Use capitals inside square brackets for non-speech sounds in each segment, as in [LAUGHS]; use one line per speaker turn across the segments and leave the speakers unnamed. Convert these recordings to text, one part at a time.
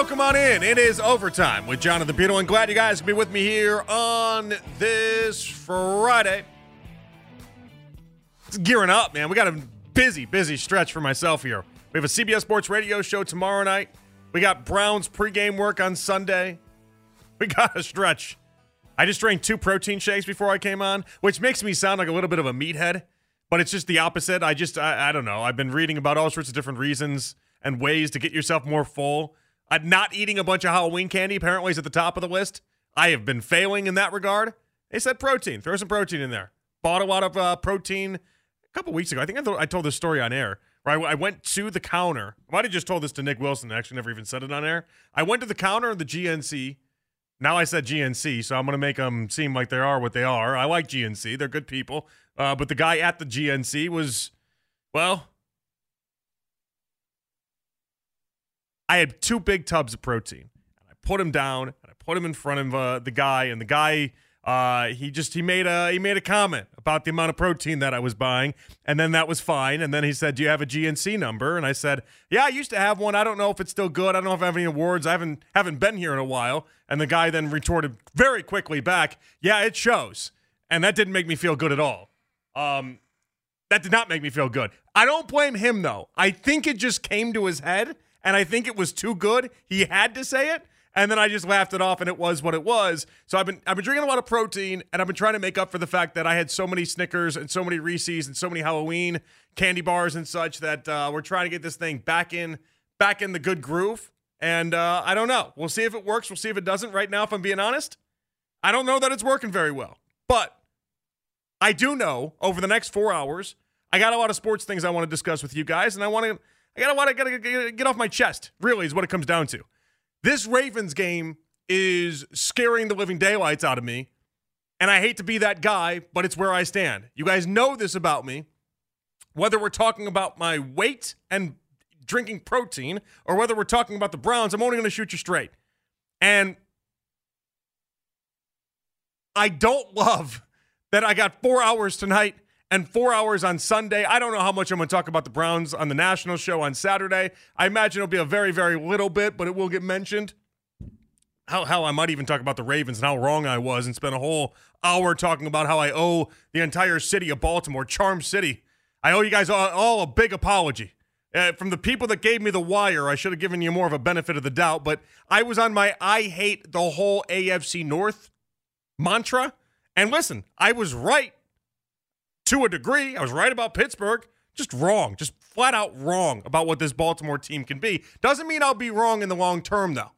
Welcome on in. It is overtime with Jonathan And Glad you guys can be with me here on this Friday. It's gearing up, man. We got a busy, busy stretch for myself here. We have a CBS Sports Radio show tomorrow night. We got Browns pregame work on Sunday. We got a stretch. I just drank two protein shakes before I came on, which makes me sound like a little bit of a meathead, but it's just the opposite. I just, I, I don't know. I've been reading about all sorts of different reasons and ways to get yourself more full. Uh, not eating a bunch of Halloween candy apparently is at the top of the list. I have been failing in that regard. They said protein. Throw some protein in there. Bought a lot of uh, protein a couple weeks ago. I think I, th- I told this story on air. I, I went to the counter. I might have just told this to Nick Wilson. I actually never even said it on air. I went to the counter of the GNC. Now I said GNC, so I'm going to make them seem like they are what they are. I like GNC. They're good people. Uh, but the guy at the GNC was, well, I had two big tubs of protein. And I put them down and I put them in front of uh, the guy, and the guy uh, he just he made a he made a comment about the amount of protein that I was buying, and then that was fine. And then he said, "Do you have a GNC number?" And I said, "Yeah, I used to have one. I don't know if it's still good. I don't know if I have any awards. I haven't haven't been here in a while." And the guy then retorted very quickly back, "Yeah, it shows." And that didn't make me feel good at all. Um, that did not make me feel good. I don't blame him though. I think it just came to his head, and I think it was too good. He had to say it, and then I just laughed it off, and it was what it was. So I've been I've been drinking a lot of protein, and I've been trying to make up for the fact that I had so many Snickers and so many Reese's and so many Halloween candy bars and such that uh, we're trying to get this thing back in back in the good groove. And uh, I don't know. We'll see if it works. We'll see if it doesn't. Right now, if I'm being honest, I don't know that it's working very well, but. I do know over the next four hours, I got a lot of sports things I want to discuss with you guys, and I want to, I gotta want to get, off my chest. Really, is what it comes down to. This Ravens game is scaring the living daylights out of me, and I hate to be that guy, but it's where I stand. You guys know this about me. Whether we're talking about my weight and drinking protein, or whether we're talking about the Browns, I'm only going to shoot you straight. And I don't love that I got four hours tonight and four hours on Sunday. I don't know how much I'm going to talk about the Browns on the national show on Saturday. I imagine it'll be a very, very little bit, but it will get mentioned. How, how I might even talk about the Ravens and how wrong I was and spend a whole hour talking about how I owe the entire city of Baltimore, Charm City. I owe you guys all, all a big apology. Uh, from the people that gave me the wire, I should have given you more of a benefit of the doubt, but I was on my I hate the whole AFC North mantra. And listen, I was right to a degree. I was right about Pittsburgh, just wrong, just flat out wrong about what this Baltimore team can be. Doesn't mean I'll be wrong in the long term, though.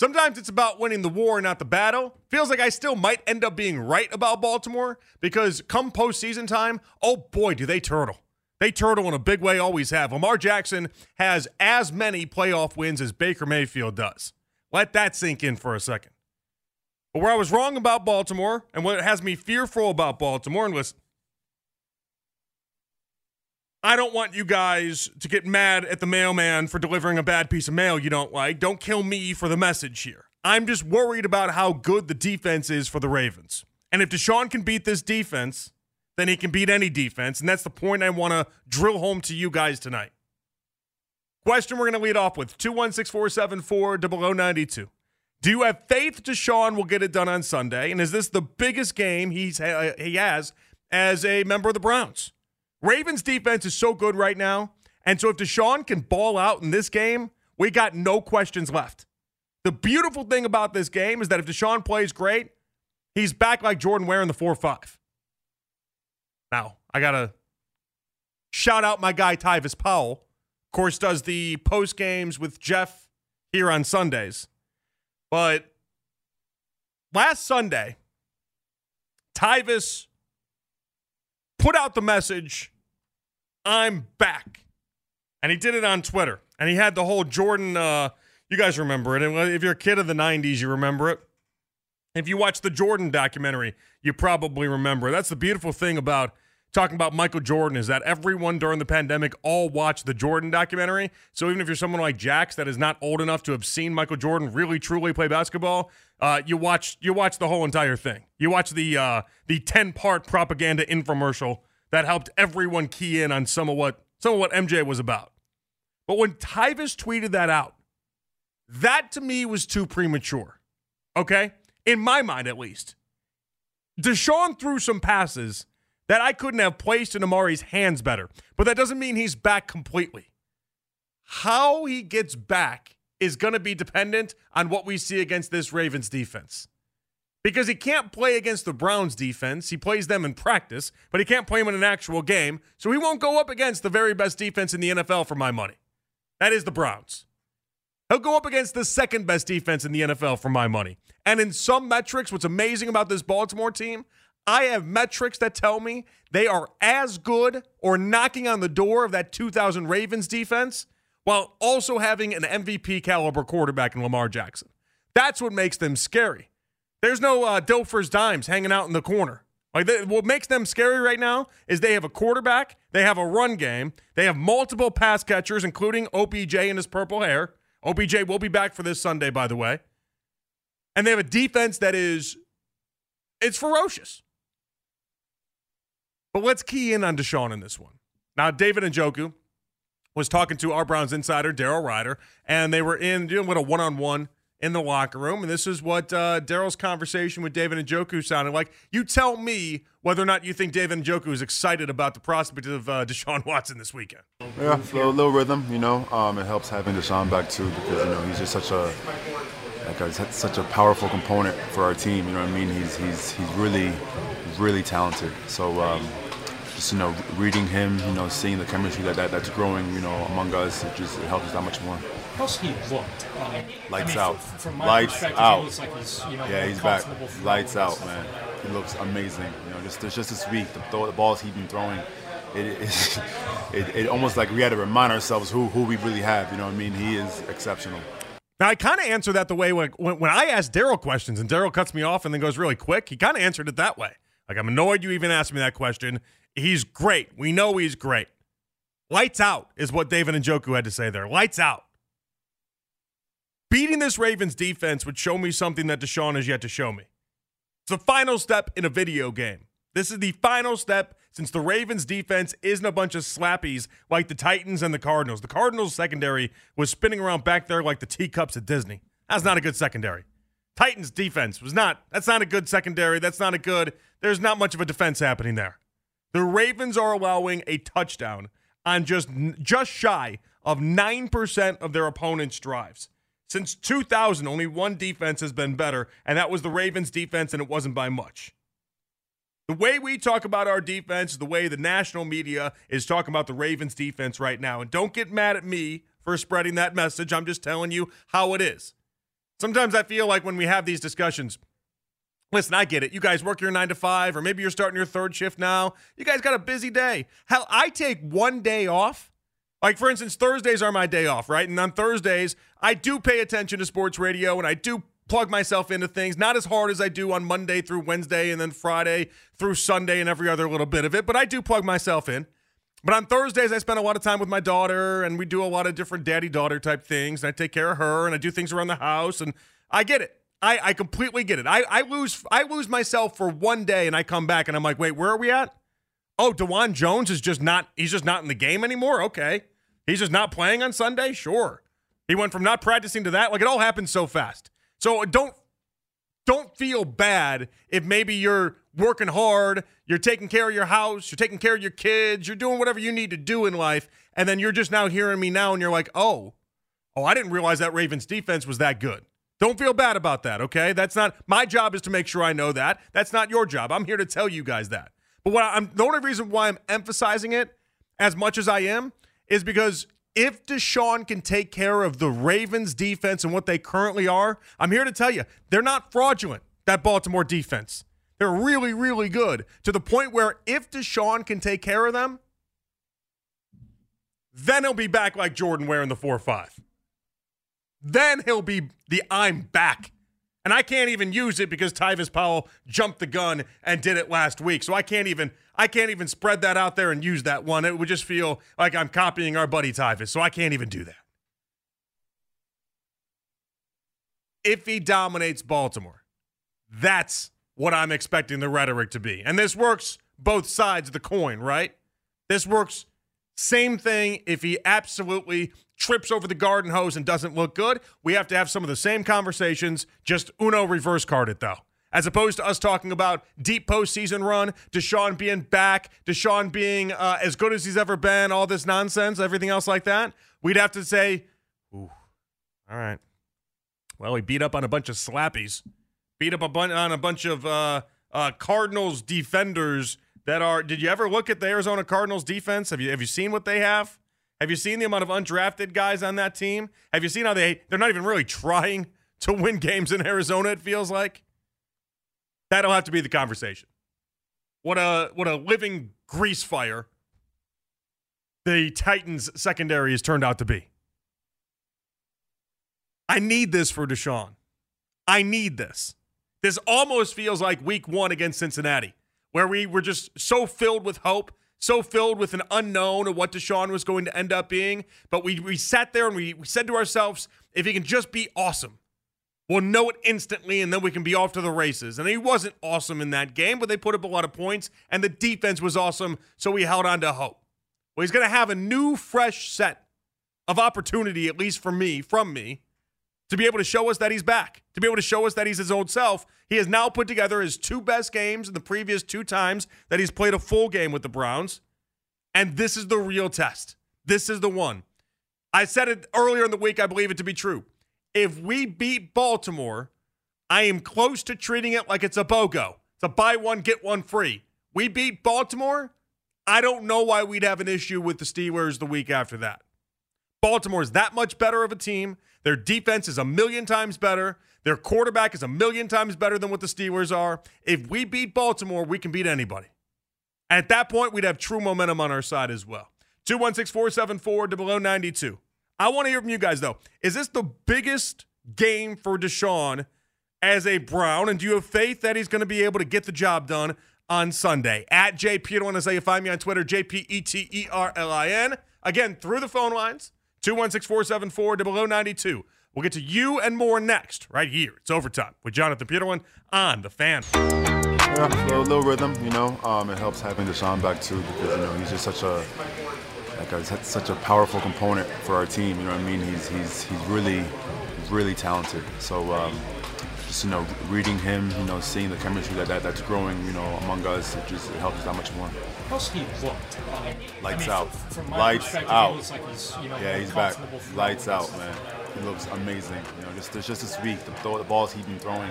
Sometimes it's about winning the war, not the battle. Feels like I still might end up being right about Baltimore because come postseason time, oh boy, do they turtle. They turtle in a big way, always have. Lamar Jackson has as many playoff wins as Baker Mayfield does. Let that sink in for a second. But where I was wrong about Baltimore and what has me fearful about Baltimore, and listen, I don't want you guys to get mad at the mailman for delivering a bad piece of mail you don't like. Don't kill me for the message here. I'm just worried about how good the defense is for the Ravens. And if Deshaun can beat this defense, then he can beat any defense. And that's the point I want to drill home to you guys tonight. Question we're going to lead off with 216 474 0092. Do you have faith Deshaun will get it done on Sunday? And is this the biggest game he's uh, he has as a member of the Browns? Ravens defense is so good right now. And so if Deshaun can ball out in this game, we got no questions left. The beautiful thing about this game is that if Deshaun plays great, he's back like Jordan Ware in the 4 5. Now, I got to shout out my guy, Tyvis Powell. Of course, does the post games with Jeff here on Sundays. But last Sunday, Tyvis put out the message, I'm back. And he did it on Twitter. And he had the whole Jordan, uh, You guys remember it. And if you're a kid of the 90s, you remember it. If you watch the Jordan documentary, you probably remember. That's the beautiful thing about talking about Michael Jordan is that everyone during the pandemic all watched the Jordan documentary. So even if you're someone like Jax that is not old enough to have seen Michael Jordan really truly play basketball, uh, you watch you watch the whole entire thing. You watch the uh, the 10 part propaganda infomercial that helped everyone key in on some of what some of what MJ was about. But when Tyvis tweeted that out, that to me was too premature. Okay? In my mind, at least. Deshaun threw some passes that I couldn't have placed in Amari's hands better, but that doesn't mean he's back completely. How he gets back is going to be dependent on what we see against this Ravens defense. Because he can't play against the Browns defense. He plays them in practice, but he can't play them in an actual game. So he won't go up against the very best defense in the NFL for my money. That is the Browns. He'll go up against the second best defense in the NFL for my money. And in some metrics, what's amazing about this Baltimore team, I have metrics that tell me they are as good or knocking on the door of that 2000 Ravens defense while also having an MVP caliber quarterback in Lamar Jackson. That's what makes them scary. There's no uh, dimes hanging out in the corner. Like they, what makes them scary right now is they have a quarterback, they have a run game, they have multiple pass catchers, including OBJ and his purple hair. OBJ will be back for this Sunday, by the way. And they have a defense that is it's ferocious. But let's key in on Deshaun in this one. Now, David and Njoku was talking to our Browns insider, Daryl Ruiter, and they were in doing what a one on one in the locker room. And this is what uh, Daryl's conversation with David Njoku sounded like. You tell me whether or not you think David Njoku is excited about the prospect of uh, Deshaun Watson this weekend.
Yeah, a little, little rhythm, you know. Um, it helps having Deshaun back too because you know he's just such a like a, such a powerful component for our team. You know what I mean? He's he's he's really really talented. So. Um, just you know, reading him, you know, seeing the chemistry that, that that's growing, you know, among us, it just it helps us that much more.
How's he looked? Um,
Lights
I mean,
out.
From, from my
Lights
perspective,
out.
He looks like he's, you know,
Yeah, he's back. Lights out,
this.
man. He looks amazing. You know, just just this week, the, the balls he's been throwing, it, it, [LAUGHS] it, it almost like we had to remind ourselves who who we really have. You know what I mean? He is exceptional.
Now, I kind of answer that the way when, when, when I ask Daryl questions and Daryl cuts me off and then goes really quick, he kind of answered it that way. Like, I'm annoyed you even asked me that question. He's great. We know he's great. Lights out is what David Njoku had to say there. Lights out. Beating this Ravens defense would show me something that Deshaun has yet to show me. It's the final step in a video game. This is the final step since the Ravens defense isn't a bunch of slappies like the Titans and the Cardinals. The Cardinals secondary was spinning around back there like the teacups at Disney. That's not a good secondary. Titans defense was not. That's not a good secondary. That's not a good. There's not much of a defense happening there. The Ravens are allowing a touchdown on just just shy of 9% of their opponent's drives. Since 2000, only one defense has been better, and that was the Ravens defense, and it wasn't by much. The way we talk about our defense the way the national media is talking about the Ravens defense right now. And don't get mad at me for spreading that message. I'm just telling you how it is. Sometimes I feel like when we have these discussions, listen, I get it. You guys work your nine to five, or maybe you're starting your third shift now. You guys got a busy day. Hell, I take one day off. Like, for instance, Thursdays are my day off, right? And on Thursdays, I do pay attention to sports radio and I do plug myself into things, not as hard as I do on Monday through Wednesday and then Friday through Sunday and every other little bit of it, but I do plug myself in. But on Thursdays, I spend a lot of time with my daughter, and we do a lot of different daddy daughter type things. And I take care of her, and I do things around the house, and I get it. I, I completely get it. I, I lose I lose myself for one day, and I come back, and I'm like, wait, where are we at? Oh, Dawand Jones is just not. He's just not in the game anymore. Okay, he's just not playing on Sunday. Sure, he went from not practicing to that. Like it all happened so fast. So uh, don't don't feel bad if maybe you're working hard, you're taking care of your house, you're taking care of your kids, you're doing whatever you need to do in life, and then you're just now hearing me now and you're like, "Oh, oh, I didn't realize that Ravens defense was that good." Don't feel bad about that, okay? That's not my job is to make sure I know that. That's not your job. I'm here to tell you guys that. But what I'm the only reason why I'm emphasizing it as much as I am is because if Deshaun can take care of the Ravens defense and what they currently are, I'm here to tell you, they're not fraudulent, that Baltimore defense. They're really, really good to the point where if Deshaun can take care of them, then he'll be back like Jordan wearing the 4 5. then he'll be the I'm back. And I can't even use it because Tyvis Powell jumped the gun and did it last week. So I can't even I can't even spread that out there and use that one. It would just feel like I'm copying our buddy Tyvis. So I can't even do that. If he dominates Baltimore, that's what I'm expecting the rhetoric to be. And this works both sides of the coin, right? This works same thing if he absolutely trips over the garden hose and doesn't look good. We have to have some of the same conversations, just Uno reverse card it though. As opposed to us talking about deep postseason run, Deshaun being back, Deshaun being uh, as good as he's ever been, all this nonsense, everything else like that, we'd have to say, ooh, all right. Well, he beat up on a bunch of slappies, beat up a bun- on a bunch of uh, uh, Cardinals defenders that are. Did you ever look at the Arizona Cardinals defense? Have you have you seen what they have? Have you seen the amount of undrafted guys on that team? Have you seen how they they're not even really trying to win games in Arizona? It feels like that'll have to be the conversation. What a what a living grease fire the Titans secondary has turned out to be. I need this for Deshaun. I need this. This almost feels like week one against Cincinnati, where we were just so filled with hope, so filled with an unknown of what Deshaun was going to end up being. But we, we sat there and we, we said to ourselves, if he can just be awesome, we'll know it instantly and then we can be off to the races. And he wasn't awesome in that game, but they put up a lot of points and the defense was awesome, so we held on to hope. Well, he's going to have a new, fresh set of opportunity, at least for me, from me, to be able to show us that he's back, to be able to show us that he's his old self. He has now put together his two best games in the previous two times that he's played a full game with the Browns. And this is the real test. This is the one. I said it earlier in the week, I believe it to be true. If we beat Baltimore, I am close to treating it like it's a BOGO. It's a buy one, get one free. We beat Baltimore. I don't know why we'd have an issue with the Steelers the week after that. Baltimore is that much better of a team. Their defense is a million times better. Their quarterback is a million times better than what the Steelers are. If we beat Baltimore, we can beat anybody. At that point, we'd have true momentum on our side as well. 216 474 to below 92. I want to hear from you guys, though. Is this the biggest game for Deshaun as a Brown? And do you have faith that he's going to be able to get the job done on Sunday? At J. Peterlin, as you find me on Twitter, J P E T E R L I N. Again, through the phone lines, 216 474 to below 92. We'll get to you and more next, right here. It's overtime with Jonathan Peterlin on the fan.
Yeah, a little, rhythm, you know. Um, it helps having Deshaun back too because you know he's just such a like a, such a powerful component for our team. You know what I mean? He's he's he's really really talented. So um, just you know reading him, you know, seeing the chemistry that, that that's growing, you know, among us, it just it helps that much more.
How's he looked?
Lights
I mean,
out.
From, from my
Lights
perspective,
out.
He looks like he's, you know,
Yeah, he's back. Lights out, man. He looks amazing. You know, just just this week, the, throw- the balls he's been throwing,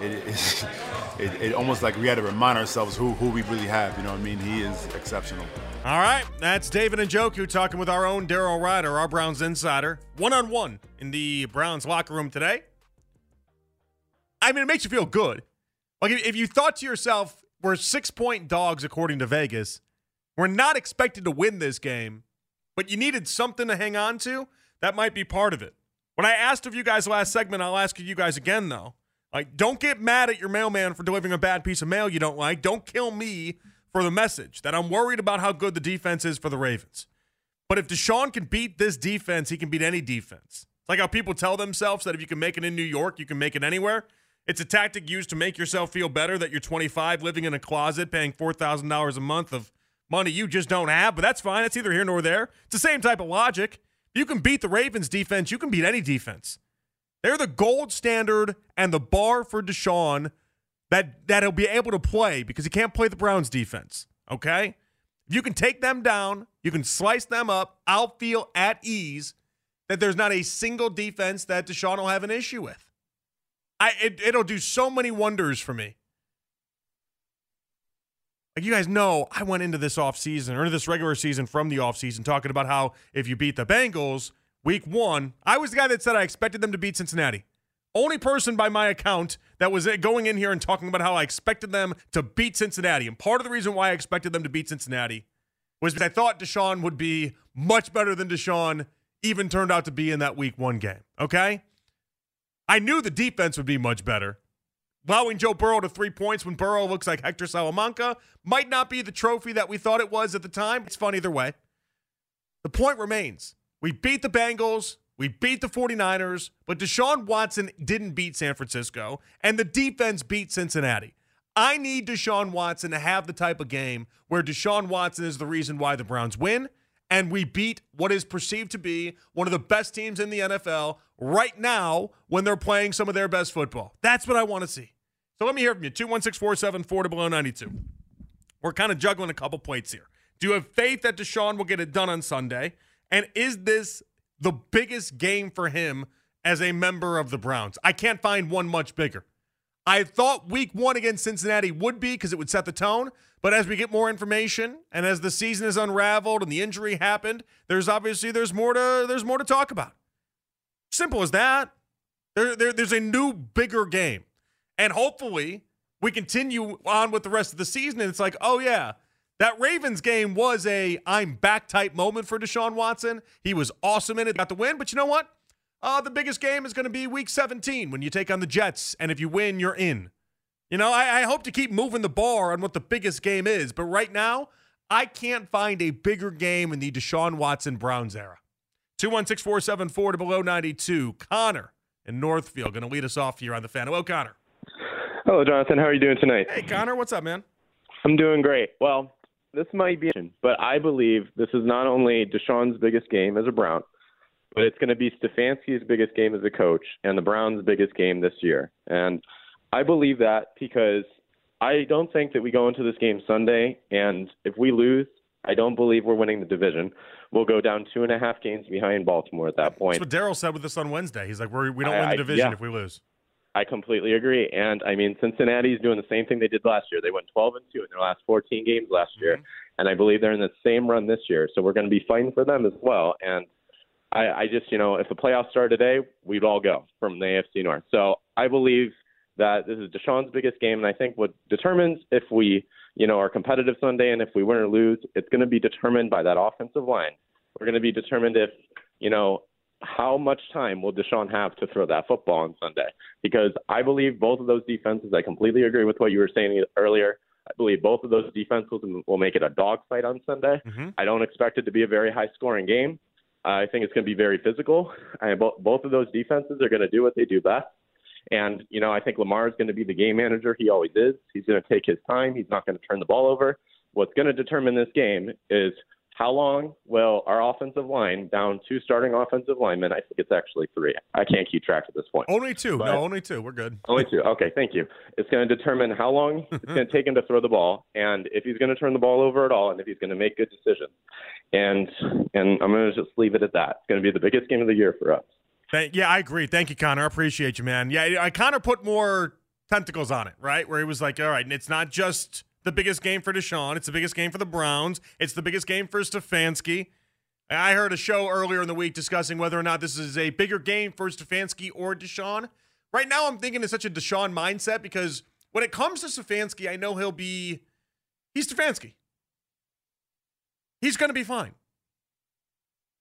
it, it, [LAUGHS] it, it almost like we had to remind ourselves who who we really have. You know what I mean? He is exceptional.
All right, that's David Njoku talking with our own Daryl Ruiter, our Browns insider, one on one in the Browns locker room today. I mean, it makes you feel good. Like if if you thought to yourself, we're six point dogs according to Vegas, we're not expected to win this game, but you needed something to hang on to, that might be part of it. When I asked of you guys last segment, I'll ask you guys again though. Like, don't get mad at your mailman for delivering a bad piece of mail you don't like. Don't kill me for the message that I'm worried about how good the defense is for the Ravens. But if Deshaun can beat this defense, he can beat any defense. It's like how people tell themselves that if you can make it in New York, you can make it anywhere. It's a tactic used to make yourself feel better that you're 25, living in a closet, paying $4,000 a month of money you just don't have, but that's fine. It's either here nor there. It's the same type of logic. You can beat the Ravens defense, you can beat any defense. They're the gold standard and the bar for Deshaun that that he'll be able to play because he can't play the Browns defense. Okay? If you can take them down, you can slice them up, I'll feel at ease that there's not a single defense that Deshaun will have an issue with. I it, it'll do so many wonders for me. Like you guys know, I went into this offseason or into this regular season from the offseason talking about how if you beat the Bengals week one, I was the guy that said I expected them to beat Cincinnati. Only person by my account that was uh, going in here and talking about how I expected them to beat Cincinnati. And part of the reason why I expected them to beat Cincinnati was because I thought Deshaun would be much better than Deshaun even turned out to be in that week one game. Okay? I knew the defense would be much better. Allowing Joe Burrow to three points when Burrow looks like Hector Salamanca might not be the trophy that we thought it was at the time. It's fun either way. The point remains we beat the Bengals, we beat the 49ers, but Deshaun Watson didn't beat San Francisco, and the defense beat Cincinnati. I need Deshaun Watson to have the type of game where Deshaun Watson is the reason why the Browns win, and we beat what is perceived to be one of the best teams in the NFL right now when they're playing some of their best football. That's what I want to see. So let me hear from you 216 474 below 92. We're kind of juggling a couple plates here. Do you have faith that Deshaun will get it done on Sunday? And is this the biggest game for him as a member of the Browns? I can't find one much bigger. I thought week one against Cincinnati would be because it would set the tone. But as we get more information and as the season is unraveled and the injury happened, there's obviously there's more to there's more to talk about. Simple as that. There, there there's a new bigger game. And hopefully we continue on with the rest of the season. And it's like, oh yeah, that Ravens game was a I'm back type moment for Deshaun Watson. He was awesome in it, got the win. But you know what? Uh, the biggest game is going to be week 17 when you take on the Jets. And if you win, you're in. You know, I, I hope to keep moving the bar on what the biggest game is. But right now, I can't find a bigger game in the Deshaun Watson Browns era. 216 474 to below 92. Connor in Northfield going to lead us off here on the fan. Hello, Connor.
Hello, Jonathan. How are you doing tonight?
Hey, Connor. What's up, man?
I'm doing great. Well, this might be, but I believe this is not only Deshaun's biggest game as a Brown, but it's going to be Stefanski's biggest game as a coach and the Browns' biggest game this year. And I believe that because I don't think that we go into this game Sunday, and if we lose, I don't believe we're winning the division. We'll go down two and a half games behind Baltimore at that point.
That's what Daryl said with us on Wednesday. He's like, We're, we don't
I-
win the
I-
division
yeah.
if we lose.
I completely agree. And I mean, Cincinnati's doing the same thing they did last year. They went 12 and 2 in their last 14 games last year, mm-hmm. and I believe they're in the same run this year. So we're going to be fighting for them as well. And I, I just, you know, if the playoffs start today, we'd all go from the AFC North. So I believe that this is Deshaun's biggest game, and I think what determines if we, you know, are competitive Sunday and if we win or lose, it's going to be determined by that offensive line. We're going to be determined if, you know, how much time will Deshaun have to throw that football on Sunday? Because I believe both of those defenses, I completely agree with what you were saying earlier. I believe both of those defenses will make it a dogfight on Sunday. Mm-hmm. I don't expect it to be a very high scoring game. I think it's going to be very physical. I, both, both of those defenses are going to do what they do best. And, you know, I think Lamar is going to be the game manager. He always is. He's going to take his time. He's not going to turn the ball over. What's going to determine this game is how long will our offensive line, down two starting offensive linemen, I think it's actually three. I can't keep track at this point.
Only two.
But-
no, only two. We're good.
Only two. Okay, thank you. It's going to determine how long [LAUGHS] it's going to take him to throw the ball, and if he's going to turn the ball over at all, and if he's going to make good decisions. And and I'm going to just leave it at that. It's going to be the biggest game of the year for us.
Thank, yeah, I agree. Thank you, Connor. I appreciate you, man. Yeah, I kind of put more tentacles on it, right? Where he was like, all right, and it's not just the biggest game for Deshaun, it's the biggest game for the Browns, it's the biggest game for Stefanski. I heard a show earlier in the week discussing whether or not this is a bigger game for Stefanski or Deshaun. Right now, I'm thinking it's such a Deshaun mindset because when it comes to Stefanski, I know he'll be, he's Stefanski. He's going to be fine.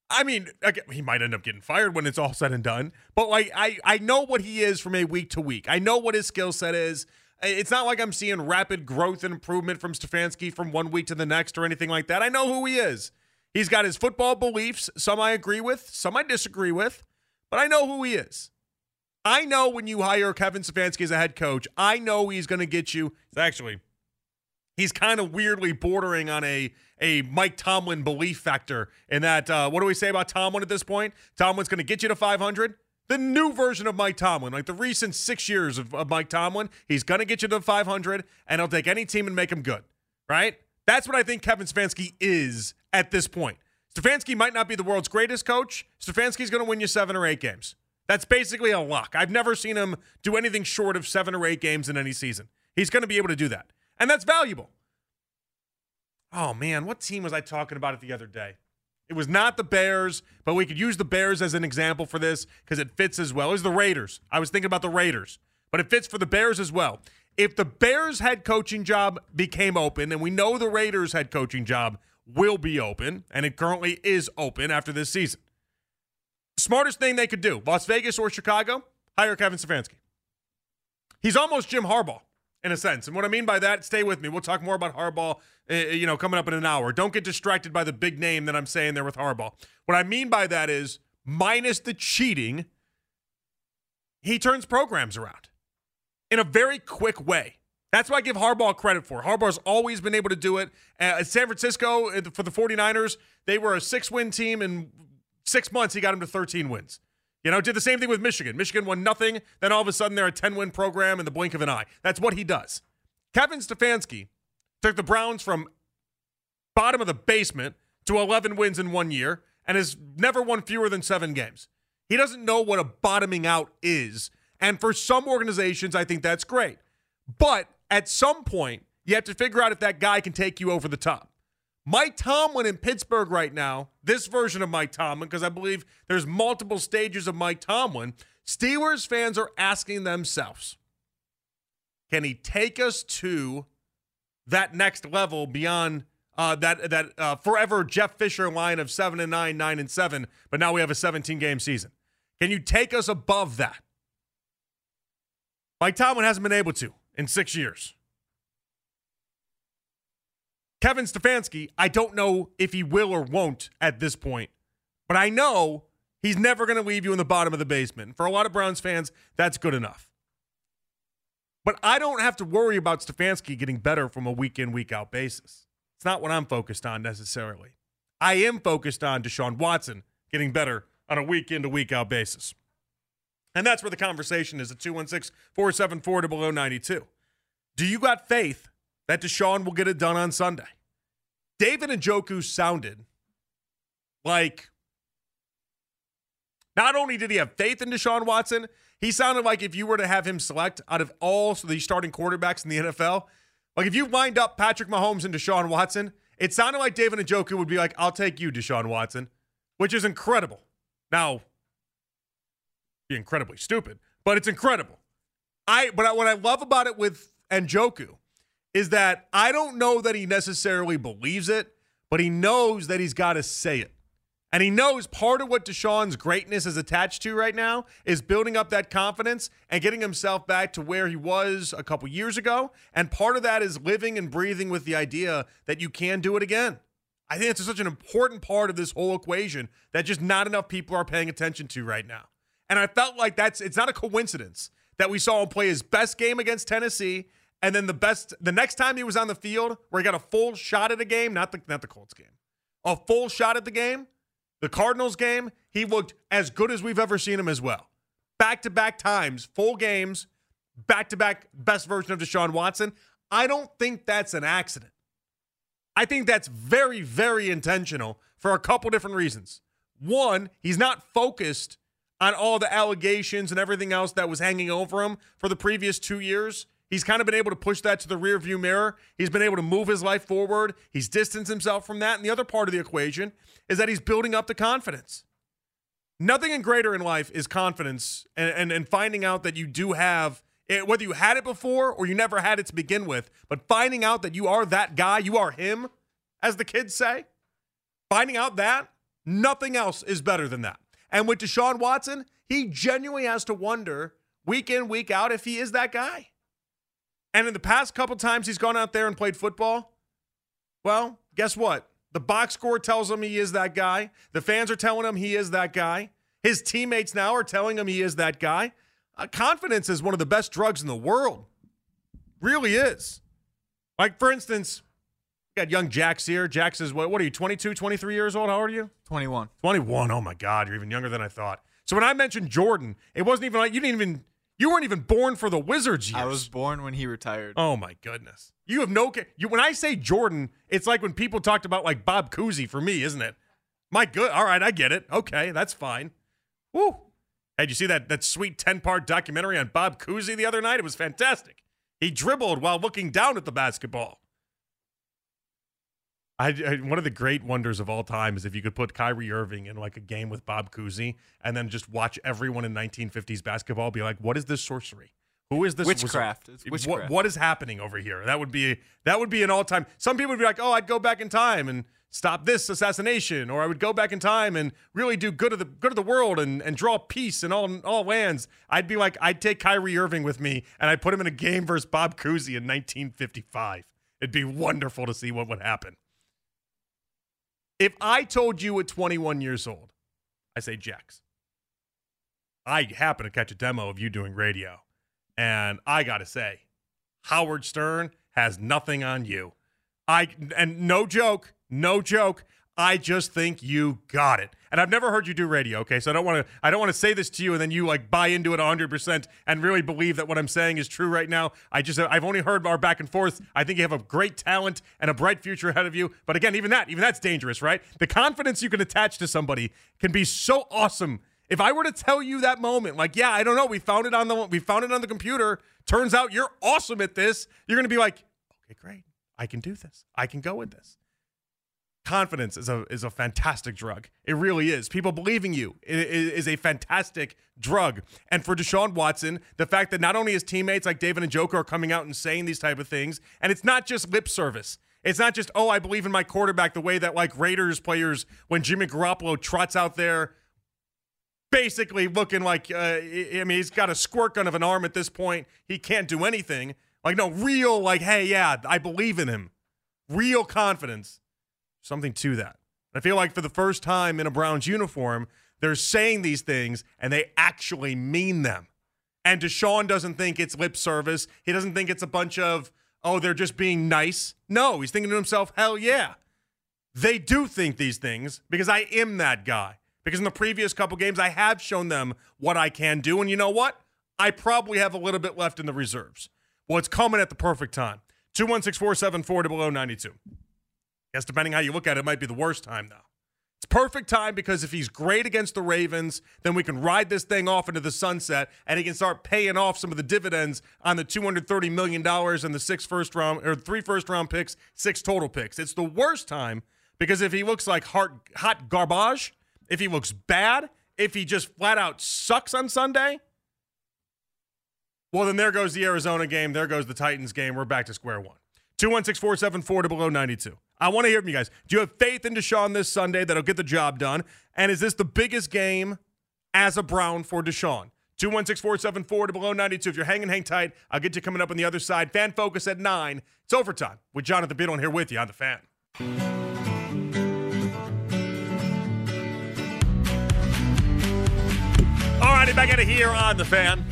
I mean, he might end up getting fired when it's all said and done. But like, I I know what he is from a week to week. I know what his skill set is. It's not like I'm seeing rapid growth and improvement from Stefanski from one week to the next or anything like that. I know who he is. He's got his football beliefs. Some I agree with, some I disagree with, but I know who he is. I know when you hire Kevin Stefanski as a head coach, I know he's going to get you. Actually, he's kind of weirdly bordering on a a Mike Tomlin belief factor in that. Uh, what do we say about Tomlin at this point? Tomlin's going to get you to 500. The new version of Mike Tomlin, like the recent six years of, of Mike Tomlin, he's going to get you to 500, and he'll take any team and make them good. Right? That's what I think Kevin Stefanski is at this point. Stefanski might not be the world's greatest coach. Stefanski's going to win you seven or eight games. That's basically a lock. I've never seen him do anything short of seven or eight games in any season. He's going to be able to do that. And that's valuable. Oh, man. What team was I talking about it the other day? It was not the Bears, but we could use the Bears as an example for this because it fits as well. Was the Raiders. I was thinking about the Raiders, but it fits for the Bears as well. If the Bears head coaching job became open, and we know the Raiders head coaching job will be open, and it currently is open after this season, Smartest thing they could do, Las Vegas or Chicago, hire Kevin Stefanski. He's almost Jim Harbaugh in a sense. And what I mean by that, stay with me. We'll talk more about Harbaugh, uh, you know, coming up in an hour. Don't get distracted by the big name that I'm saying there with Harbaugh. What I mean by that is minus the cheating, he turns programs around in a very quick way. That's what I give Harbaugh credit for. Harbaugh's always been able to do it. Uh, San Francisco, uh, for the 49ers, they were a six win team. In six months, he got them to 13 wins. You know, did the same thing with Michigan. Michigan won nothing. Then all of a sudden, they're a 10 win program in the blink of an eye. That's what he does. Kevin Stefanski took the Browns from bottom of the basement to 11 wins in one year and has never won fewer than seven games. He doesn't know what a bottoming out is. And for some organizations, I think that's great. But at some point, you have to figure out if that guy can take you over the top. Mike Tomlin in Pittsburgh right now, this version of Mike Tomlin, because I believe there's multiple stages of Mike Tomlin, Steelers fans are asking themselves, can he take us to that next level beyond uh, that that uh, forever Jeff Fisher line of seven and nine, nine and seven, but now we have a 17 game season. Can you take us above that? Mike Tomlin hasn't been able to in six years. Kevin Stefanski, I don't know if he will or won't at this point, but I know he's never going to leave you in the bottom of the basement. For a lot of Browns fans, that's good enough. But I don't have to worry about Stefanski getting better from a week in, week out basis. It's not what I'm focused on necessarily. I am focused on Deshaun Watson getting better on a week in to week out basis. And that's where the conversation is at 216 474 to below 92. Do you got faith that Deshaun will get it done on Sunday? David Njoku sounded like not only did he have faith in Deshaun Watson, he sounded like if you were to have him select out of all the starting quarterbacks in the NFL, like if you lined up Patrick Mahomes and Deshaun Watson, it sounded like David Njoku would be like, I'll take you, Deshaun Watson, which is incredible. Now, be incredibly stupid, but it's incredible. I but what I love about it with Njoku is that I don't know that he necessarily believes it, but he knows that he's got to say it. And he knows part of what Deshaun's greatness is attached to right now is building up that confidence and getting himself back to where he was a couple years ago. And part of that is living and breathing with the idea that you can do it again. I think it's such an important part of this whole equation that just not enough people are paying attention to right now. And I felt like that's it's not a coincidence that we saw him play his best game against Tennessee and then the best the next time he was on the field where he got a full shot at a game, not the not the Colts game. A full shot at the game the Cardinals game, he looked as good as we've ever seen him as well. Back to back times, full games, back to back best version of Deshaun Watson. I don't think that's an accident. I think that's very, very intentional for a couple different reasons. One, he's not focused on all the allegations and everything else that was hanging over him for the previous two years. He's kind of been able to push that to the rearview mirror. He's been able to move his life forward. He's distanced himself from that. And the other part of the equation is that he's building up the confidence. Nothing in greater in life is confidence and, and, and finding out that you do have it, whether you had it before or you never had it to begin with, but finding out that you are that guy, you are him, as the kids say. Finding out that, nothing else is better than that. And with Deshaun Watson, he genuinely has to wonder week in, week out if he is that guy. And in the past couple times he's gone out there and played football, well, guess what? The box score tells him he is that guy. The fans are telling him he is that guy. His teammates now are telling him he is that guy. Uh, confidence is one of the best drugs in the world. Really is. Like, for instance, we got young Jax here. Jax is, what, what are you, 22, 23 years old? How old are you?
21.
21. Oh, my God. You're even younger than I thought. So when I mentioned Jordan, it wasn't even like you didn't even you weren't even born for the Wizards years.
I was born when he retired.
Oh my goodness. You have no. You, when I say Jordan, it's like when people talked about like Bob Cousy for me, isn't it? My good. All right, I get it. Okay, that's fine. Woo. Hey, did you see that that sweet ten part documentary on Bob Cousy the other night? It was fantastic. He dribbled while looking down at the basketball. I, I, one of the great wonders of all time is if you could put Kyrie Irving in like a game with Bob Cousy and then just watch everyone in 1950s basketball be like, "What is this sorcery? Who is this
witchcraft?
It's
witchcraft.
What, what is happening over here?" That would be that would be an all time. Some people would be like, "Oh, I'd go back in time and stop this assassination, or I would go back in time and really do good of the good of the world and, and draw peace in all all lands, I'd be like, I'd take Kyrie Irving with me and I'd put him in a game versus Bob Cousy in 1955. It'd be wonderful to see what would happen. If I told you at 21 years old, I say, Jax, I happen to catch a demo of you doing radio, and I gotta say, Howard Stern has nothing on you. I and no joke, no joke. I just think you got it. And I've never heard you do radio, okay? So I don't want to I don't want to say this to you and then you like buy into it 100% and really believe that what I'm saying is true right now. I just I've only heard our back and forth. I think you have a great talent and a bright future ahead of you. But again, even that, even that's dangerous, right? The confidence you can attach to somebody can be so awesome. If I were to tell you that moment, like, yeah, I don't know, we found it on the we found it on the computer. Turns out you're awesome at this. You're going to be like, "Okay, great. I can do this. I can go with this." Confidence is a is a fantastic drug. It really is. People believing you is, a fantastic drug. And for Deshaun Watson, the fact that not only his teammates like David Njoku are coming out and saying these type of things, and it's not just lip service. It's not just oh I believe in my quarterback the way that like Raiders players when Jimmy Garoppolo trots out there. Basically, looking like uh, I mean, he's got a squirt gun of an arm at this point. He can't do anything. Like no real, like hey, yeah, I believe in him. Real confidence something to that. I feel like for the first time in a Browns uniform, they're saying these things and they actually mean them. And Deshaun doesn't think it's lip service. He doesn't think it's a bunch of, oh, they're just being nice. No, he's thinking to himself, hell yeah. They do think these things because I am that guy. Because in the previous couple games, I have shown them what I can do. And you know what? I probably have a little bit left in the reserves. Well, it's coming at the perfect time. 216 474 to below 92. Yes, depending how you look at it, it might be the worst time, though. It's perfect time because if he's great against the Ravens, then we can ride this thing off into the sunset and he can start paying off some of the dividends on the $230 million and the six first round or three first round picks, six total picks. It's the worst time because if he looks like hot, hot garbage, if he looks bad, if he just flat out sucks on Sunday, well, then there goes the Arizona game. There goes the Titans game. We're back to square one. 216 474 to below 92. I want to hear from you guys. Do you have faith in Deshaun this Sunday that'll get the job done? And is this the biggest game as a Brown for Deshaun? 216 474 to below 92. If you're hanging, hang tight. I'll get you coming up on the other side. Fan focus at 9. It's overtime with Jonathan Peterlin here with you on the fan. All righty, back out of here on the fan.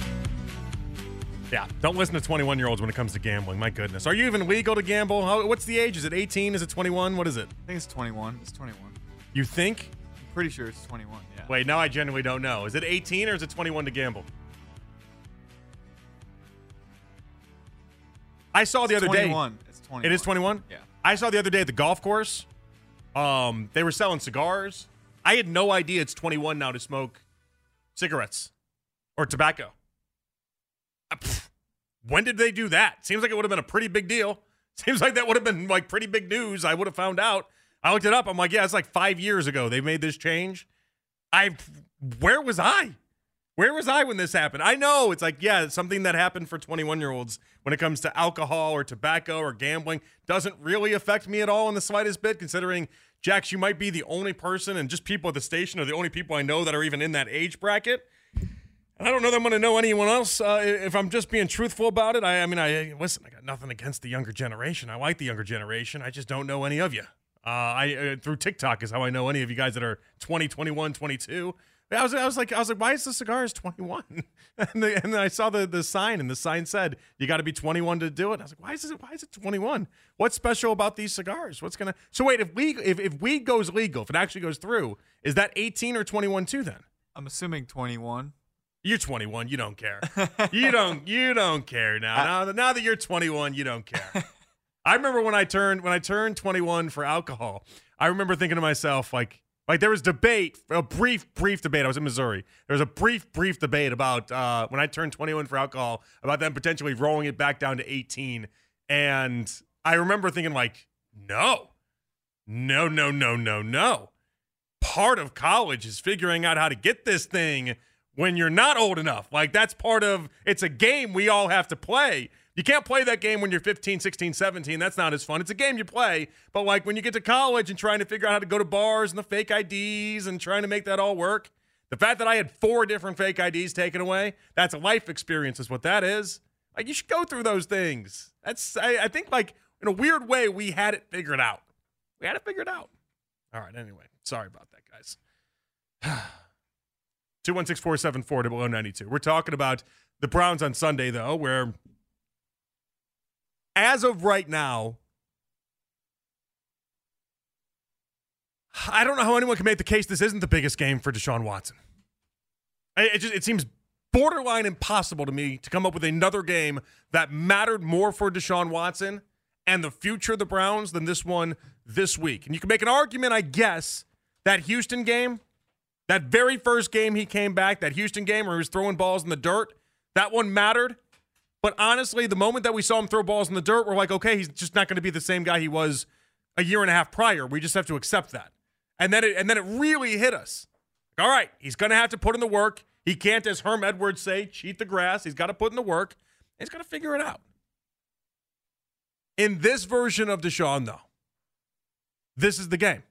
Yeah, don't listen to 21 year olds when it comes to gambling. My goodness. Are you even legal to gamble? How, what's the age? Is it 18? Is it 21? What is it?
I think it's 21. It's 21.
You think?
I'm pretty sure it's 21. Yeah.
Wait, now I genuinely don't know. Is it 18 or is it 21 to gamble? I saw the
It's
other
21.
day.
It's 21.
It is 21?
Yeah.
I saw the other day at the golf course. Um, they were selling cigars. I had no idea it's 21 now to smoke cigarettes or tobacco. When did they do that? Seems like it would have been a pretty big deal. [LAUGHS] Seems like that would have been like pretty big news. I would have found out. I looked it up. I'm like, yeah, it's like five years ago they made this change. I, where was I? Where was I when this happened? I know it's like, yeah, it's something that happened for 21 year olds when it comes to alcohol or tobacco or gambling doesn't really affect me at all in the slightest bit, considering, Jax, you might be the only person and just people at the station are the only people I know that are even in that age bracket. And I don't know that I'm going to know anyone else uh, if I'm just being truthful about it. I, I mean, I listen. I got nothing against the younger generation. I like the younger generation. I just don't know any of you. Uh, I uh, through TikTok is how I know any of you guys that are 20, 21, 22. I was, I was like, I was like, why is the cigars 21? [LAUGHS] and, the, and then I saw the, the sign, and the sign said you got to be 21 to do it. I was like, why is it why is it 21? What's special about these cigars? What's gonna? So wait, if we if, if weed goes legal, if it actually goes through, is that 18 or 21 too? Then
I'm assuming 21.
You're 21. You don't care. [LAUGHS] you don't. You don't care now. Now, that- now that you're 21, you don't care. [LAUGHS] I remember when I turned when I turned 21 for alcohol. I remember thinking to myself like like there was debate, a brief brief debate. I was in Missouri. There was a brief brief debate about uh, when I turned 21 for alcohol about them potentially rolling it back down to 18. And I remember thinking like, no, no, no, no, no, no. Part of college is figuring out how to get this thing when you're not old enough. Like that's part of it's a game we all have to play. You can't play that game when you're 15, 16, 17. That's not as fun. It's a game you play, but like when you get to college and trying to figure out how to go to bars and the fake IDs and trying to make that all work, the fact that I had four different fake IDs taken away, that's a life experience, is what that is. Like you should go through those things. That's I, I think like in a weird way we had it figured out. We had it figured out. All right. Anyway, sorry about that, guys. [SIGHS] Two one six four seven four oh oh below ninety two. We're talking about the Browns on Sunday though, where as of right now, I don't know how anyone can make the case this isn't the biggest game for Deshaun Watson. It just it seems borderline impossible to me to come up with another game that mattered more for Deshaun Watson and the future of the Browns than this one this week. And you can make an argument, I guess, that Houston game, that very first game he came back, that Houston game where he was throwing balls in the dirt, that one mattered. But honestly, the moment that we saw him throw balls in the dirt, we're like, okay, he's just not going to be the same guy he was a year and a half prior. We just have to accept that. And then it, and then it really hit us. All right, he's going to have to put in the work. He can't, as Herm Edwards say, cheat the grass. He's got to put in the work. He's got to figure it out. In this version of Deshaun, though, this is the game.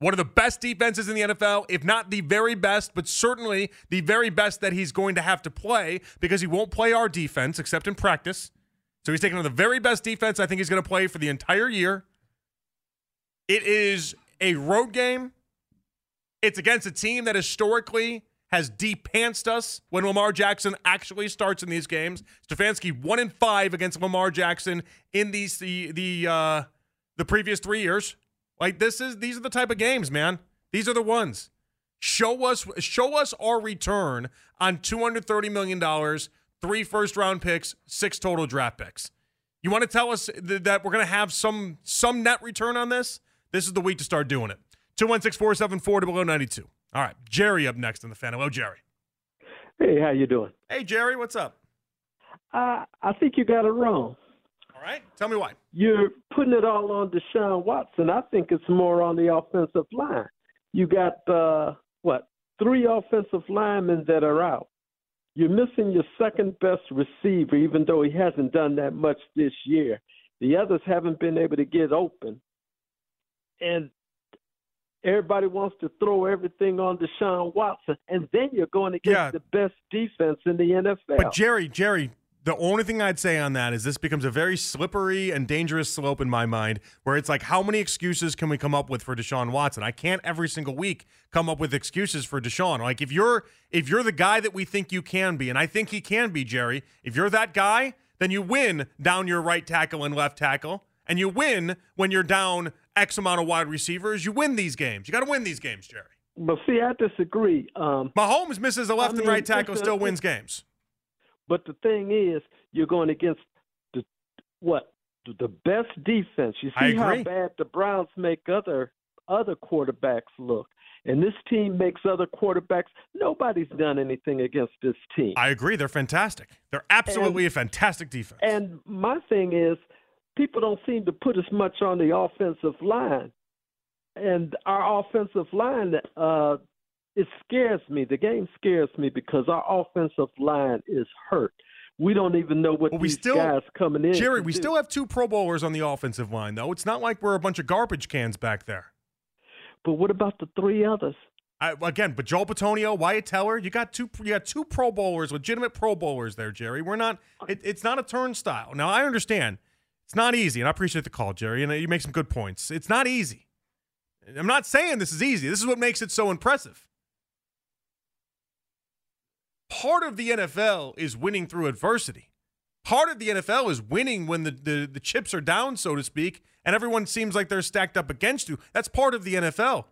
One of the best defenses in the NFL, if not the very best, but certainly the very best that he's going to have to play because he won't play our defense except in practice. So he's taking on the very best defense I think he's going to play for the entire year. It is a road game. It's against a team that historically has depantsed us when Lamar Jackson actually starts in these games. Stefanski one in five against Lamar Jackson in these the the uh, the previous three years. Like this is these are the type of games, man. These are the ones. Show us show us our return on two hundred thirty million dollars, three first round picks, six total draft picks. You want to tell us th- that we're going to have some some net return on this? This is the week to start doing it. Two one six four seven four to below ninety two. All right, Jerry up next in the fan. Hello, Jerry.
Hey, how you doing?
Hey, Jerry, what's up?
Uh, I think you got it wrong.
All right, tell me why.
You're putting it all on Deshaun Watson. I think it's more on the offensive line. You got uh, what three offensive linemen that are out. You're missing your second best receiver, even though he hasn't done that much this year. The others haven't been able to get open, and everybody wants to throw everything on Deshaun Watson, and then you're going against
Yeah.
the best defense in the NFL.
But Jerry, Jerry, the only thing I'd say on that is this becomes a very slippery and dangerous slope in my mind, where it's like, how many excuses can we come up with for Deshaun Watson? I can't every single week come up with excuses for Deshaun. Like if you're if you're the guy that we think you can be, and I think he can be, Jerry, if you're that guy, then you win down your right tackle and left tackle, and you win when you're down X amount of wide receivers. You win these games. You got to win these games, Jerry.
But see, I disagree. Um,
Mahomes misses a left
I
and right tackle, still wins games.
But the thing is, you're going against the what the best defense. You see how bad the Browns make other other quarterbacks look, and this team makes other quarterbacks. Nobody's done anything against this team.
I agree. They're fantastic. They're absolutely a fantastic defense.
And my thing is, people don't seem to put as much on the offensive line, and our offensive line. Uh, it scares me. The game scares me because our offensive line is hurt. We don't even know what
But we
these
still-
guys coming in.
Jerry, we
do.
still have two Pro Bowlers on the offensive line, though. It's not like we're a bunch of garbage cans back there.
But what about the three others?
I, again, but Joel Bitonio, Wyatt Teller, you got two. You got two Pro Bowlers, legitimate Pro Bowlers there, Jerry. We're not. It, it's not a turnstile. Now I understand it's not easy, and I appreciate the call, Jerry. And you make some good points. It's not easy. I'm not saying this is easy. This is what makes it so impressive. Part of the NFL is winning through adversity. Part of the NFL is winning when the, the, the chips are down, so to speak, and everyone seems like they're stacked up against you. That's part of the NFL.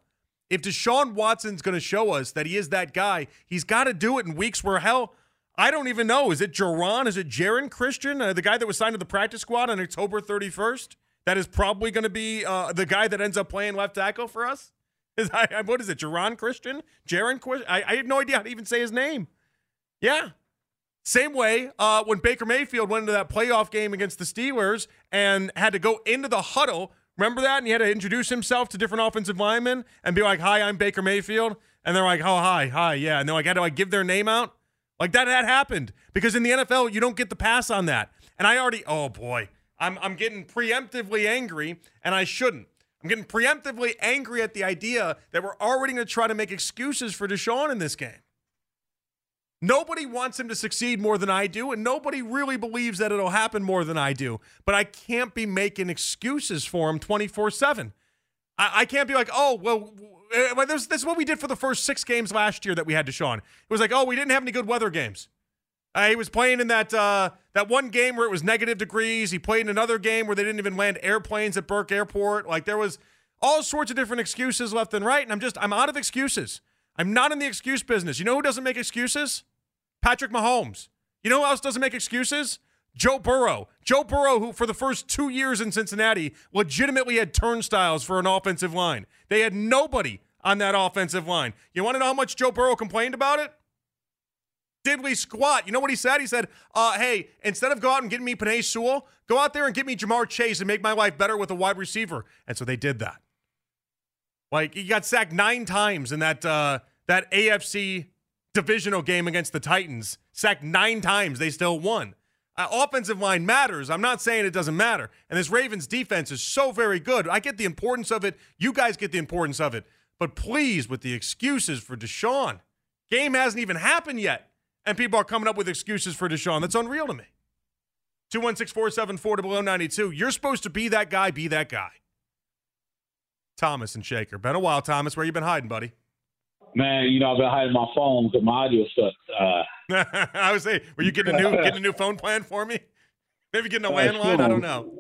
If Deshaun Watson's going to show us that he is that guy, he's got to do it in weeks where hell, I don't even know. Is it Jerron? Is it Jaron Christian, uh, the guy that was signed to the practice squad on October 31st? That is probably going to be uh, the guy that ends up playing left tackle for us. Is [LAUGHS] I, what is it? Jerron Christian? Jaron Christian? I, I have no idea how to even say his name. Yeah. Same way uh, when Baker Mayfield went into that playoff game against the Steelers and had to go into the huddle. Remember that? And he had to introduce himself to different offensive linemen and be like, "Hi, I'm Baker Mayfield," and they're like, "Oh, hi, hi, yeah." And they're like, "How do I give their name out?" Like that had happened because in the NFL you don't get the pass on that. And I already oh boy, I'm I'm getting preemptively angry and I shouldn't. I'm getting preemptively angry at the idea that we're already going to try to make excuses for Deshaun in this game. Nobody wants him to succeed more than I do, and nobody really believes that it'll happen more than I do. But I can't be making excuses for him 24 7. I, can't be like, oh, well, uh, this, this is what we did for the first six games last year that we had Deshaun. It was like, oh, we didn't have any good weather games. Uh, he was playing in that uh, that one game where it was negative degrees. He played in another game where they didn't even land airplanes at Burke Airport. Like there was all sorts of different excuses left and right, and I'm just I'm out of excuses. I'm not in the excuse business. You know who doesn't make excuses? Patrick Mahomes. You know who else doesn't make excuses? Joe Burrow. Joe Burrow, who for the first two years in Cincinnati legitimately had turnstiles for an offensive line. They had nobody on that offensive line. You want to know how much Joe Burrow complained about it? Diddly squat. You know what he said? He said, uh, hey, instead of go out and getting me Penei Sewell, go out there and get me Ja'Marr Chase and make my life better with a wide receiver. And so they did that. Like he got sacked nine times in that uh, that AFC divisional game against the Titans. Sacked nine times. They still won. Uh, offensive line matters. I'm not saying it doesn't matter. And this Ravens defense is so very good. I get the importance of it. You guys get the importance of it. But please, with the excuses for Deshaun, game hasn't even happened yet. And people are coming up with excuses for Deshaun. That's unreal to me. 216 474 below 92. You're supposed to be that guy, be that guy. Thomas and Shaker. Been a while, Thomas. Where you been hiding, buddy?
Man, you know, I've been hiding my phone because my audio sucks. Uh, [LAUGHS]
I was saying, were you getting a new getting a new phone plan for me? Maybe getting a landline? I don't know.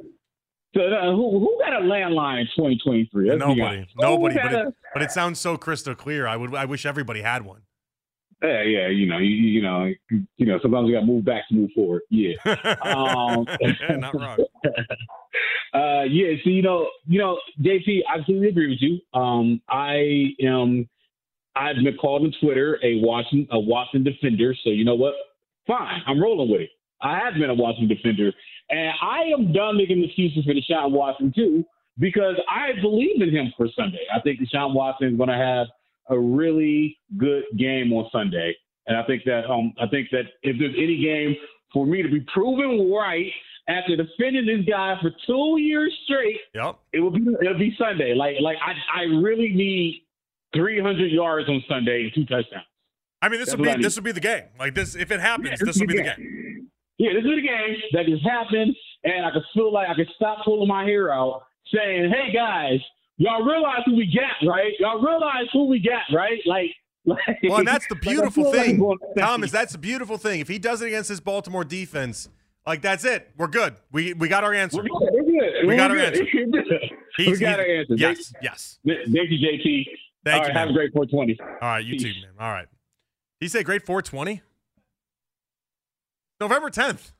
So, uh, who who got a landline in 2023? Let's
nobody, nobody. But it, but it sounds so crystal clear. I would I wish everybody had one.
Yeah, yeah, you know, you, you know, you know. Sometimes we got to move back to move forward. Yeah, um, [LAUGHS]
yeah not wrong. [LAUGHS]
uh, yeah, so you know, you know, JP, I completely agree with you. Um, I am I've been called on Twitter a Washington a Watson defender. So you know what? Fine, I'm rolling with it. I have been a Watson defender, and I am done making excuses for Deshaun Watson too because I believe in him for Sunday. I think Deshaun Watson is going to have a really good game on Sunday, and I think that um I think that if there's any game for me to be proven right after defending this guy for two years straight,
yep.
it will be it'll be Sunday. Like like I I really need 300 yards on Sunday and two touchdowns.
I mean, this would be this would be the game. Like this, if it happens, yeah, this, this would be the game. game.
Yeah, this is the game that just happened, and I could feel like I could stop pulling my hair out, saying, "Hey guys, y'all realize who we got, right? Y'all realize who we got, right? Like." [LAUGHS]
Like, well, and that's the [LAUGHS] beautiful like thing, Thomas. That's the beautiful thing. If he does it against this Baltimore defense, like that's it. We're good. We we got our answer. We're
good. We're good.
We got our answer. [LAUGHS]
we got our answer.
Yes, yes.
Thank you, JT.
Thank
All
you.
Right, have a great 420.
All right, you Peace. too, man. All right. Did he say great 420? November 10th.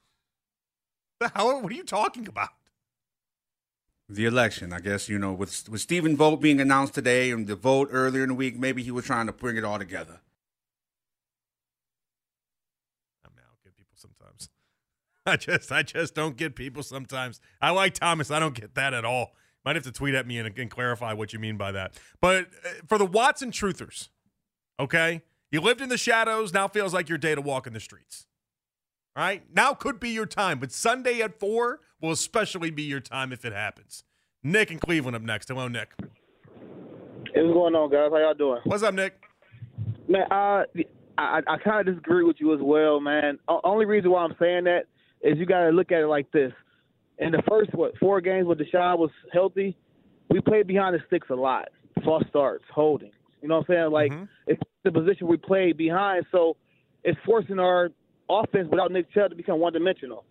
The hell? What are you talking about?
The election, I guess you know, with with Stephen Vogt being announced today and the vote earlier in the week, maybe he was trying to bring it all together.
I mean, I don't get people sometimes. [LAUGHS] I just, I just don't get people sometimes. I like Thomas. I don't get that at all. Might have to tweet at me and, and clarify what you mean by that. But uh, for the Watson truthers, okay, you lived in the shadows. Now feels like your day to walk in the streets. All right, now could be your time, but Sunday at four will especially be your time if it happens. Nick in Cleveland up next. Hello, Nick.
What's going on, guys? How y'all doing?
What's up, Nick?
Man, uh, I I kind of disagree with you as well, man. O- only reason why I'm saying that is you got to look at it like this in the first what four games when Deshaun was healthy, we played behind the sticks a lot. False starts, holding. You know what I'm saying? Like mm-hmm. it's the position we played behind, so it's forcing our offense without Nick Chubb to become one dimensional.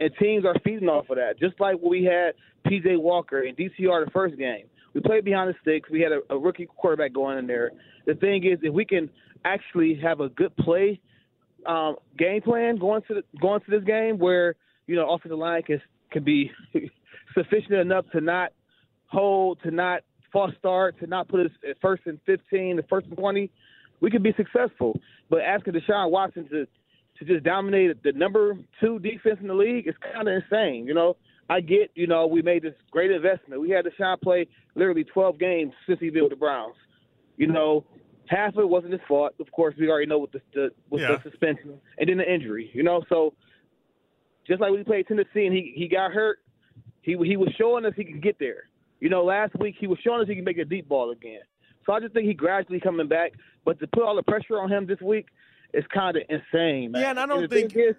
And teams are feeding off of that. Just like we had PJ Walker and DTR the first game. We played behind the sticks. We had a, a rookie quarterback going in there. The thing is, if we can actually have a good play um, game plan going to the, going to this game, where you know offensive line can can be [LAUGHS] sufficient enough to not hold, to not false start, to not put us at first and 15, the first and 20, we could be successful. But asking Deshaun Watson to to just dominate the number two defense in the league is kind of insane. You know, I get, you know, we made this great investment. We had Deshaun play literally 12 games since he's been with the Browns. You know, half of it wasn't his fault. Of course, we already know with the, the with
Yeah.
the suspension and then the injury. You know, so just like we played Tennessee and he he got hurt, he he was showing us he could get there. You know, last week he was showing us he can make a deep ball again. So I just think he gradually coming back. But to put all the pressure on him this week is kind of insane. Man.
Yeah, and I don't
thing
think-
is,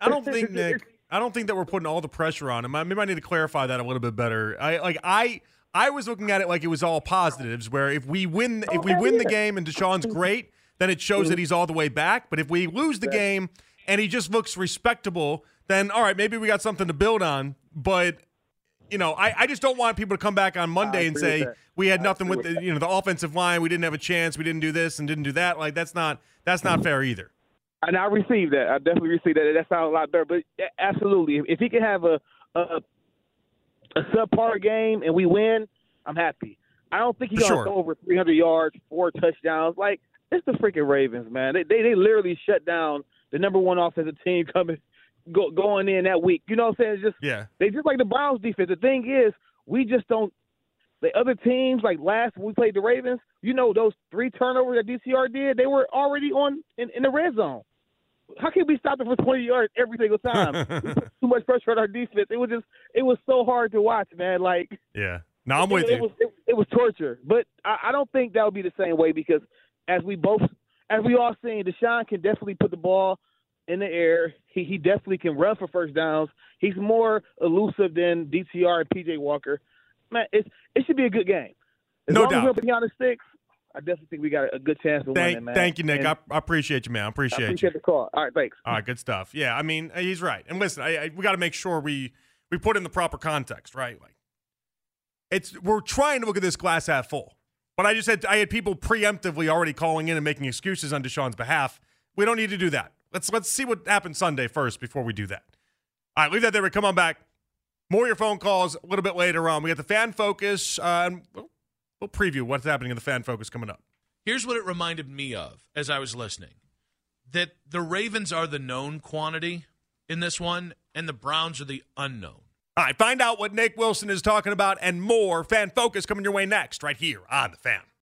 I don't [LAUGHS] think Nick. I don't think that we're putting all the pressure on him. I, maybe I need to clarify that a little bit better. I like I I was looking at it like it was all positives. Where if we win if we win the game and Deshaun's great, then it shows that he's all the way back. But if we lose the game and he just looks respectable, then all right, maybe we got something to build on. But you know, I, I just don't want people to come back on Monday and say we had
I
nothing with
with
the you know the offensive line, we didn't have a chance, we didn't do this and didn't do that. Like that's not that's not fair either.
And I received that. I definitely received that. That sounds a lot better. But absolutely, if, he can have a, a a subpar game and we win, I'm happy. I don't think he's gonna
sure.
over 300 yards, four touchdowns. Like it's the freaking Ravens, man. They they, they literally shut down the number one offensive team [LAUGHS] coming go, going in that week. You know what I'm saying? It's just
Yeah.
they just like the Browns defense. The thing is, we just don't. The other teams, like last when we played the Ravens, you know those three turnovers that DTR did, they were already on in, in the red zone. How can we stop them for 20 yards every single [LAUGHS] time? too much pressure on our defense. It was just, it was so hard to watch, man. Like
Yeah. No, I'm
it,
with
it
you.
Was, it, it was torture, but I, I don't think that would be the same way because as we both, as we all seen, Deshaun can definitely put the ball in the air. He he definitely can run for first downs. He's more elusive than DTR and PJ Walker. Man, it's it should be a good game. As
No
long
doubt.
as we're putting the sticks, I definitely think we got a good chance of
Thank,
winning, man.
thank you, Nick. I, I appreciate you, man. I
I
appreciate,
appreciate
you.
the call. All right, thanks.
All right, good stuff. Yeah, I mean, he's right. And listen, I, I, we got to make sure we we put in the proper context, right? Like, it's we're trying to look at this glass half full. But I just had I had people preemptively already calling in and making excuses on Deshaun's behalf. We don't need to do that. Let's let's see what happens Sunday first before we do that. All right, leave that there. We come on back. More of your phone calls a little bit later on. We got the fan focus, uh, and we'll, we'll preview what's happening in the fan focus coming up.
Here's what it reminded me of as I was listening that the Ravens are the known quantity in this one, and the Browns are the unknown.
All right, find out what Nick Wilson is talking about and more. Fan Focus coming your way next, right here on the Fan.